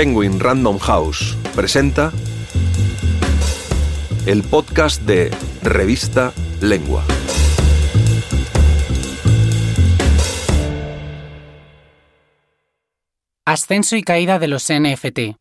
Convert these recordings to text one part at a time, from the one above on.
Penguin Random House presenta el podcast de Revista Lengua. Ascenso y caída de los NFT.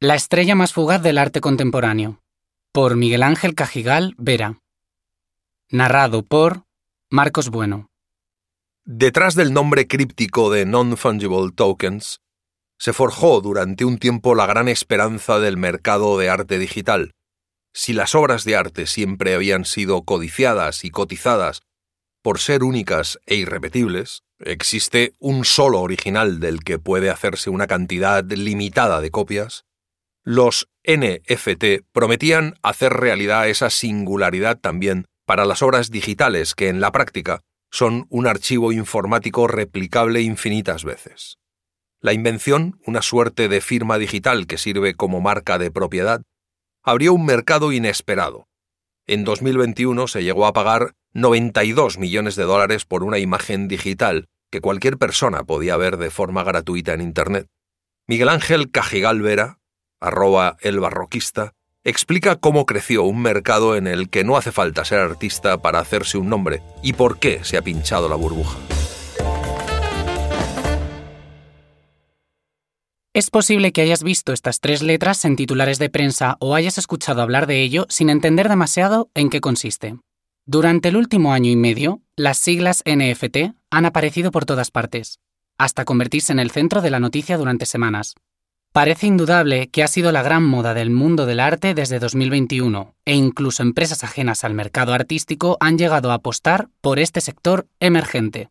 La estrella más fugaz del arte contemporáneo. Por Miguel Ángel Cajigal Vera. Narrado por Marcos Bueno. Detrás del nombre críptico de Non-Fungible Tokens, se forjó durante un tiempo la gran esperanza del mercado de arte digital. Si las obras de arte siempre habían sido codiciadas y cotizadas por ser únicas e irrepetibles, existe un solo original del que puede hacerse una cantidad limitada de copias, los NFT prometían hacer realidad esa singularidad también para las obras digitales que en la práctica son un archivo informático replicable infinitas veces. La invención, una suerte de firma digital que sirve como marca de propiedad, abrió un mercado inesperado. En 2021 se llegó a pagar 92 millones de dólares por una imagen digital que cualquier persona podía ver de forma gratuita en Internet. Miguel Ángel Cajigal Vera, arroba el barroquista, explica cómo creció un mercado en el que no hace falta ser artista para hacerse un nombre y por qué se ha pinchado la burbuja. Es posible que hayas visto estas tres letras en titulares de prensa o hayas escuchado hablar de ello sin entender demasiado en qué consiste. Durante el último año y medio, las siglas NFT han aparecido por todas partes, hasta convertirse en el centro de la noticia durante semanas. Parece indudable que ha sido la gran moda del mundo del arte desde 2021, e incluso empresas ajenas al mercado artístico han llegado a apostar por este sector emergente.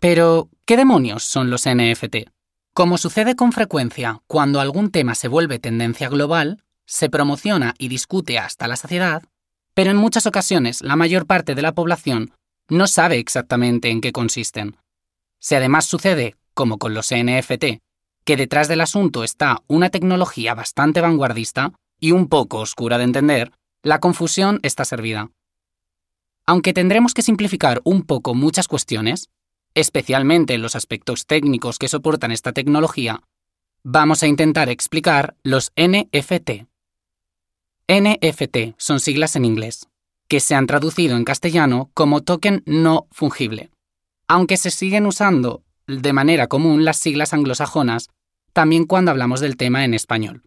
Pero, ¿qué demonios son los NFT? Como sucede con frecuencia cuando algún tema se vuelve tendencia global, se promociona y discute hasta la saciedad, pero en muchas ocasiones la mayor parte de la población no sabe exactamente en qué consisten. Si además sucede, como con los NFT, que detrás del asunto está una tecnología bastante vanguardista y un poco oscura de entender, la confusión está servida. Aunque tendremos que simplificar un poco muchas cuestiones, especialmente en los aspectos técnicos que soportan esta tecnología, vamos a intentar explicar los NFT. NFT son siglas en inglés, que se han traducido en castellano como token no fungible. Aunque se siguen usando de manera común las siglas anglosajonas, también cuando hablamos del tema en español.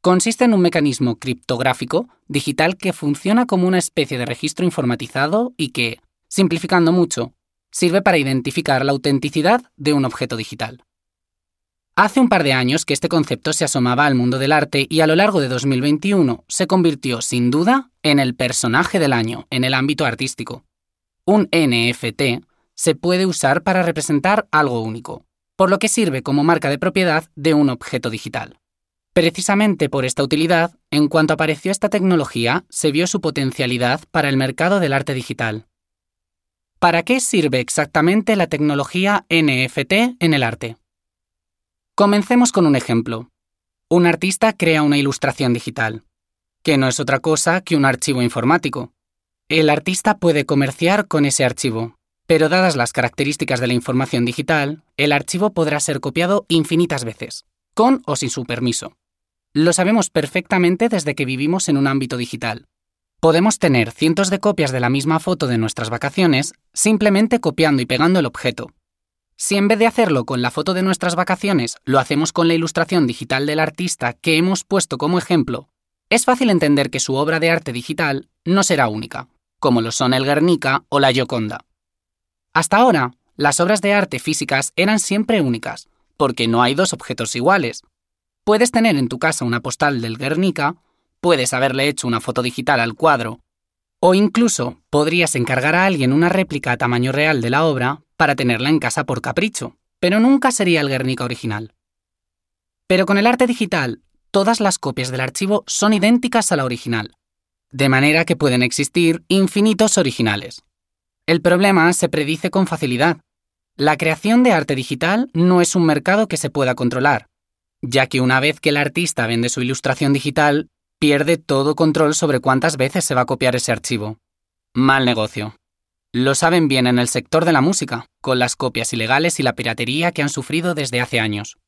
Consiste en un mecanismo criptográfico digital que funciona como una especie de registro informatizado y que, simplificando mucho, sirve para identificar la autenticidad de un objeto digital. Hace un par de años que este concepto se asomaba al mundo del arte y a lo largo de 2021 se convirtió sin duda en el personaje del año en el ámbito artístico. Un NFT se puede usar para representar algo único, por lo que sirve como marca de propiedad de un objeto digital. Precisamente por esta utilidad, en cuanto apareció esta tecnología, se vio su potencialidad para el mercado del arte digital. ¿Para qué sirve exactamente la tecnología NFT en el arte? Comencemos con un ejemplo. Un artista crea una ilustración digital, que no es otra cosa que un archivo informático. El artista puede comerciar con ese archivo, pero dadas las características de la información digital, el archivo podrá ser copiado infinitas veces, con o sin su permiso. Lo sabemos perfectamente desde que vivimos en un ámbito digital. Podemos tener cientos de copias de la misma foto de nuestras vacaciones simplemente copiando y pegando el objeto. Si en vez de hacerlo con la foto de nuestras vacaciones lo hacemos con la ilustración digital del artista que hemos puesto como ejemplo, es fácil entender que su obra de arte digital no será única, como lo son el Guernica o la Gioconda. Hasta ahora, las obras de arte físicas eran siempre únicas, porque no hay dos objetos iguales. Puedes tener en tu casa una postal del Guernica puedes haberle hecho una foto digital al cuadro, o incluso podrías encargar a alguien una réplica a tamaño real de la obra para tenerla en casa por capricho, pero nunca sería el Guernica original. Pero con el arte digital, todas las copias del archivo son idénticas a la original, de manera que pueden existir infinitos originales. El problema se predice con facilidad. La creación de arte digital no es un mercado que se pueda controlar, ya que una vez que el artista vende su ilustración digital, pierde todo control sobre cuántas veces se va a copiar ese archivo. Mal negocio. Lo saben bien en el sector de la música, con las copias ilegales y la piratería que han sufrido desde hace años.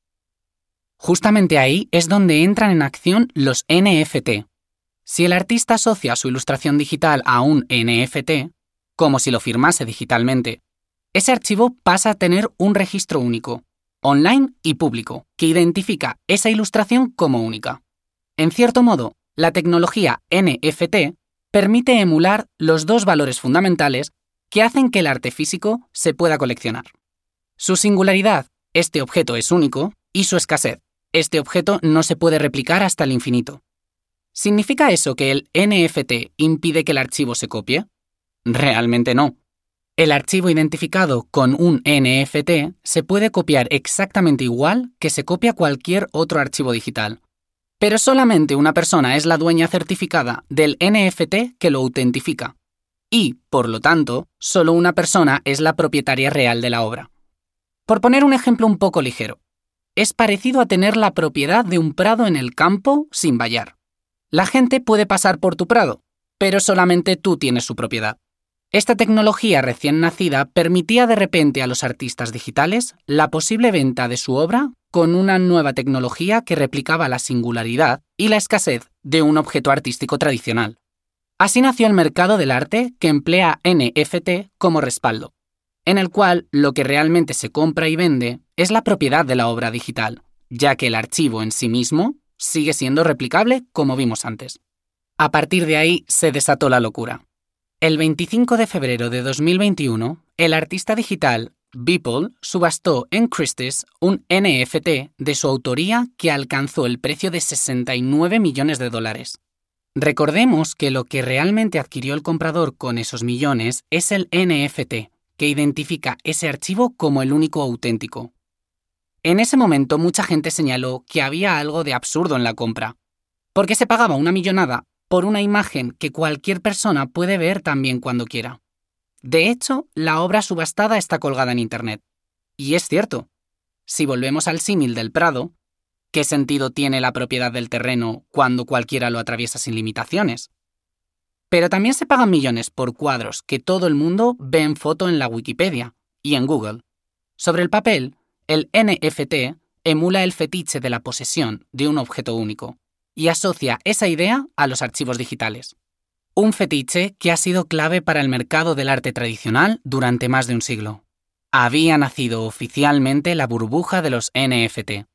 Justamente ahí es donde entran en acción los NFT. Si el artista asocia su ilustración digital a un NFT, como si lo firmase digitalmente, ese archivo pasa a tener un registro único, online y público, que identifica esa ilustración como única. En cierto modo, la tecnología NFT permite emular los dos valores fundamentales que hacen que el arte físico se pueda coleccionar. Su singularidad, este objeto es único, y su escasez, este objeto no se puede replicar hasta el infinito. ¿Significa eso que el NFT impide que el archivo se copie? Realmente no. El archivo identificado con un NFT se puede copiar exactamente igual que se copia cualquier otro archivo digital. Pero solamente una persona es la dueña certificada del NFT que lo autentifica. Y, por lo tanto, solo una persona es la propietaria real de la obra. Por poner un ejemplo un poco ligero, es parecido a tener la propiedad de un prado en el campo sin vallar. La gente puede pasar por tu prado, pero solamente tú tienes su propiedad. Esta tecnología recién nacida permitía de repente a los artistas digitales la posible venta de su obra con una nueva tecnología que replicaba la singularidad y la escasez de un objeto artístico tradicional. Así nació el mercado del arte que emplea NFT como respaldo, en el cual lo que realmente se compra y vende es la propiedad de la obra digital, ya que el archivo en sí mismo sigue siendo replicable como vimos antes. A partir de ahí se desató la locura. El 25 de febrero de 2021, el artista digital Beeple subastó en Christie's un NFT de su autoría que alcanzó el precio de 69 millones de dólares. Recordemos que lo que realmente adquirió el comprador con esos millones es el NFT, que identifica ese archivo como el único auténtico. En ese momento mucha gente señaló que había algo de absurdo en la compra, porque se pagaba una millonada por una imagen que cualquier persona puede ver también cuando quiera. De hecho, la obra subastada está colgada en Internet. Y es cierto. Si volvemos al símil del Prado, ¿qué sentido tiene la propiedad del terreno cuando cualquiera lo atraviesa sin limitaciones? Pero también se pagan millones por cuadros que todo el mundo ve en foto en la Wikipedia y en Google. Sobre el papel, el NFT emula el fetiche de la posesión de un objeto único y asocia esa idea a los archivos digitales. Un fetiche que ha sido clave para el mercado del arte tradicional durante más de un siglo. Había nacido oficialmente la burbuja de los NFT.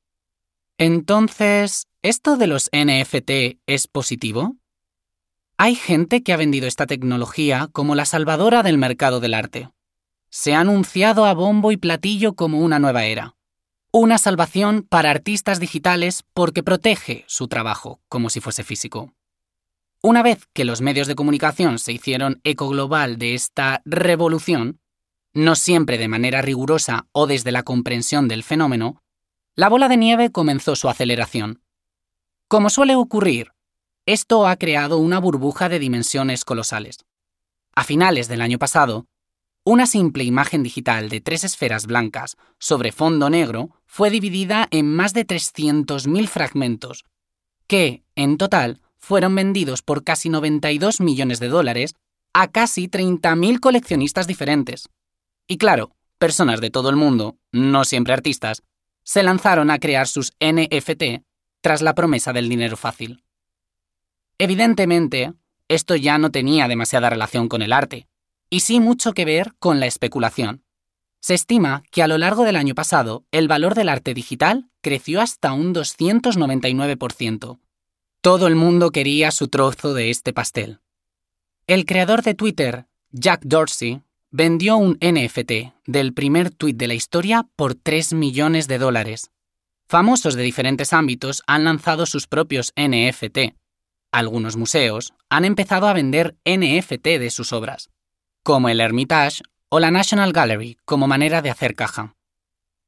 Entonces, ¿esto de los NFT es positivo? Hay gente que ha vendido esta tecnología como la salvadora del mercado del arte. Se ha anunciado a bombo y platillo como una nueva era. Una salvación para artistas digitales porque protege su trabajo como si fuese físico. Una vez que los medios de comunicación se hicieron eco global de esta revolución, no siempre de manera rigurosa o desde la comprensión del fenómeno, la bola de nieve comenzó su aceleración. Como suele ocurrir, esto ha creado una burbuja de dimensiones colosales. A finales del año pasado, una simple imagen digital de tres esferas blancas sobre fondo negro fue dividida en más de 300.000 fragmentos, que, en total, fueron vendidos por casi 92 millones de dólares a casi 30.000 coleccionistas diferentes. Y claro, personas de todo el mundo, no siempre artistas, se lanzaron a crear sus NFT tras la promesa del dinero fácil. Evidentemente, esto ya no tenía demasiada relación con el arte, y sí mucho que ver con la especulación. Se estima que a lo largo del año pasado el valor del arte digital creció hasta un 299%. Todo el mundo quería su trozo de este pastel. El creador de Twitter, Jack Dorsey, vendió un NFT del primer tweet de la historia por 3 millones de dólares. Famosos de diferentes ámbitos han lanzado sus propios NFT. Algunos museos han empezado a vender NFT de sus obras como el Hermitage o la National Gallery como manera de hacer caja.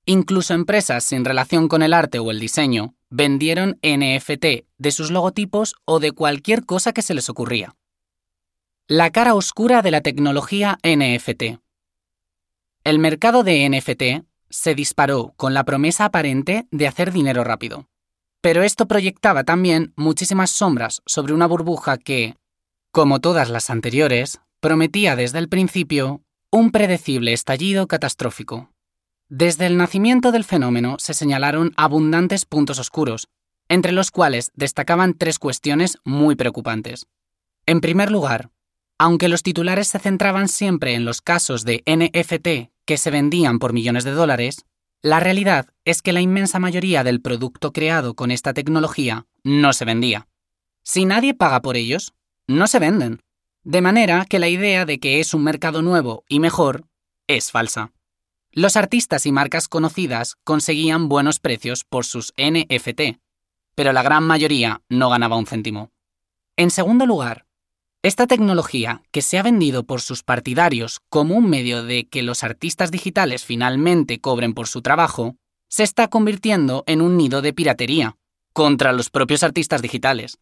Incluso empresas sin relación con el arte o el diseño vendieron NFT de sus logotipos o de cualquier cosa que se les ocurría. La cara oscura de la tecnología NFT. El mercado de NFT se disparó con la promesa aparente de hacer dinero rápido. Pero esto proyectaba también muchísimas sombras sobre una burbuja que, como todas las anteriores, prometía desde el principio un predecible estallido catastrófico. Desde el nacimiento del fenómeno se señalaron abundantes puntos oscuros, entre los cuales destacaban tres cuestiones muy preocupantes. En primer lugar, aunque los titulares se centraban siempre en los casos de NFT que se vendían por millones de dólares, la realidad es que la inmensa mayoría del producto creado con esta tecnología no se vendía. Si nadie paga por ellos, no se venden. De manera que la idea de que es un mercado nuevo y mejor es falsa. Los artistas y marcas conocidas conseguían buenos precios por sus NFT, pero la gran mayoría no ganaba un céntimo. En segundo lugar, esta tecnología, que se ha vendido por sus partidarios como un medio de que los artistas digitales finalmente cobren por su trabajo, se está convirtiendo en un nido de piratería contra los propios artistas digitales.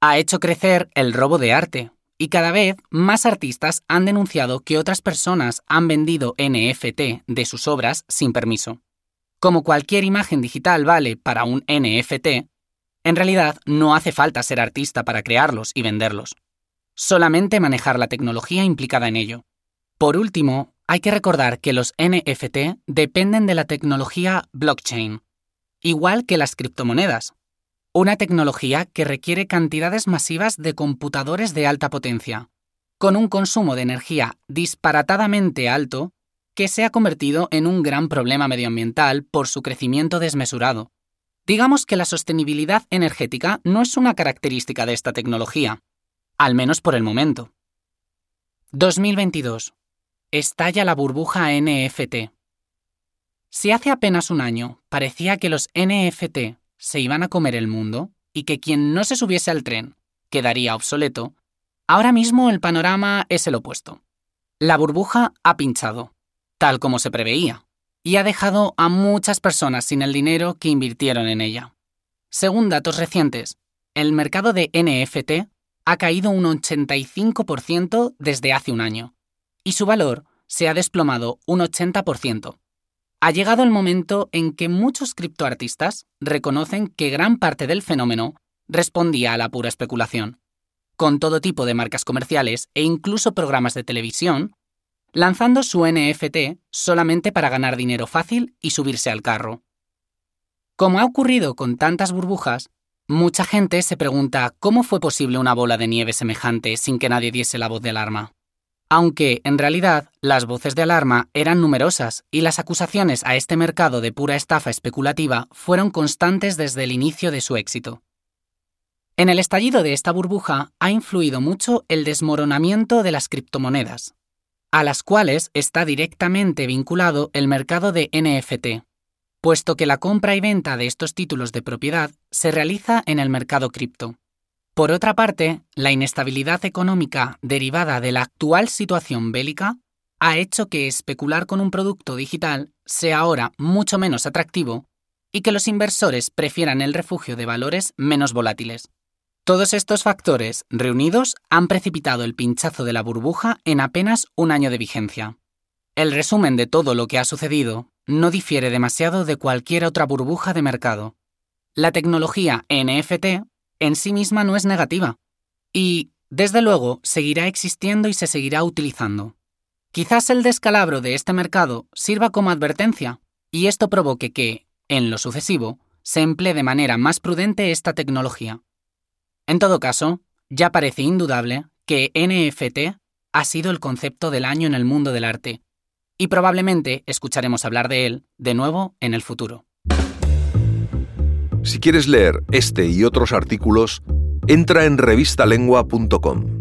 Ha hecho crecer el robo de arte, y cada vez más artistas han denunciado que otras personas han vendido NFT de sus obras sin permiso. Como cualquier imagen digital vale para un NFT, en realidad no hace falta ser artista para crearlos y venderlos. Solamente manejar la tecnología implicada en ello. Por último, hay que recordar que los NFT dependen de la tecnología blockchain, igual que las criptomonedas, una tecnología que requiere cantidades masivas de computadores de alta potencia, con un consumo de energía disparatadamente alto que se ha convertido en un gran problema medioambiental por su crecimiento desmesurado. Digamos que la sostenibilidad energética no es una característica de esta tecnología, al menos por el momento. 2022. Estalla la burbuja NFT. Si hace apenas un año parecía que los NFT se iban a comer el mundo y que quien no se subiese al tren quedaría obsoleto, ahora mismo el panorama es el opuesto. La burbuja ha pinchado, tal como se preveía, y ha dejado a muchas personas sin el dinero que invirtieron en ella. Según datos recientes, el mercado de NFT ha caído un 85% desde hace un año, y su valor se ha desplomado un 80%. Ha llegado el momento en que muchos criptoartistas reconocen que gran parte del fenómeno respondía a la pura especulación, con todo tipo de marcas comerciales e incluso programas de televisión, lanzando su NFT solamente para ganar dinero fácil y subirse al carro. Como ha ocurrido con tantas burbujas, mucha gente se pregunta cómo fue posible una bola de nieve semejante sin que nadie diese la voz de alarma aunque en realidad las voces de alarma eran numerosas y las acusaciones a este mercado de pura estafa especulativa fueron constantes desde el inicio de su éxito. En el estallido de esta burbuja ha influido mucho el desmoronamiento de las criptomonedas, a las cuales está directamente vinculado el mercado de NFT, puesto que la compra y venta de estos títulos de propiedad se realiza en el mercado cripto. Por otra parte, la inestabilidad económica derivada de la actual situación bélica ha hecho que especular con un producto digital sea ahora mucho menos atractivo y que los inversores prefieran el refugio de valores menos volátiles. Todos estos factores reunidos han precipitado el pinchazo de la burbuja en apenas un año de vigencia. El resumen de todo lo que ha sucedido no difiere demasiado de cualquier otra burbuja de mercado. La tecnología NFT en sí misma no es negativa. Y, desde luego, seguirá existiendo y se seguirá utilizando. Quizás el descalabro de este mercado sirva como advertencia, y esto provoque que, en lo sucesivo, se emplee de manera más prudente esta tecnología. En todo caso, ya parece indudable que NFT ha sido el concepto del año en el mundo del arte, y probablemente escucharemos hablar de él de nuevo en el futuro. Si quieres leer este y otros artículos, entra en revistalengua.com.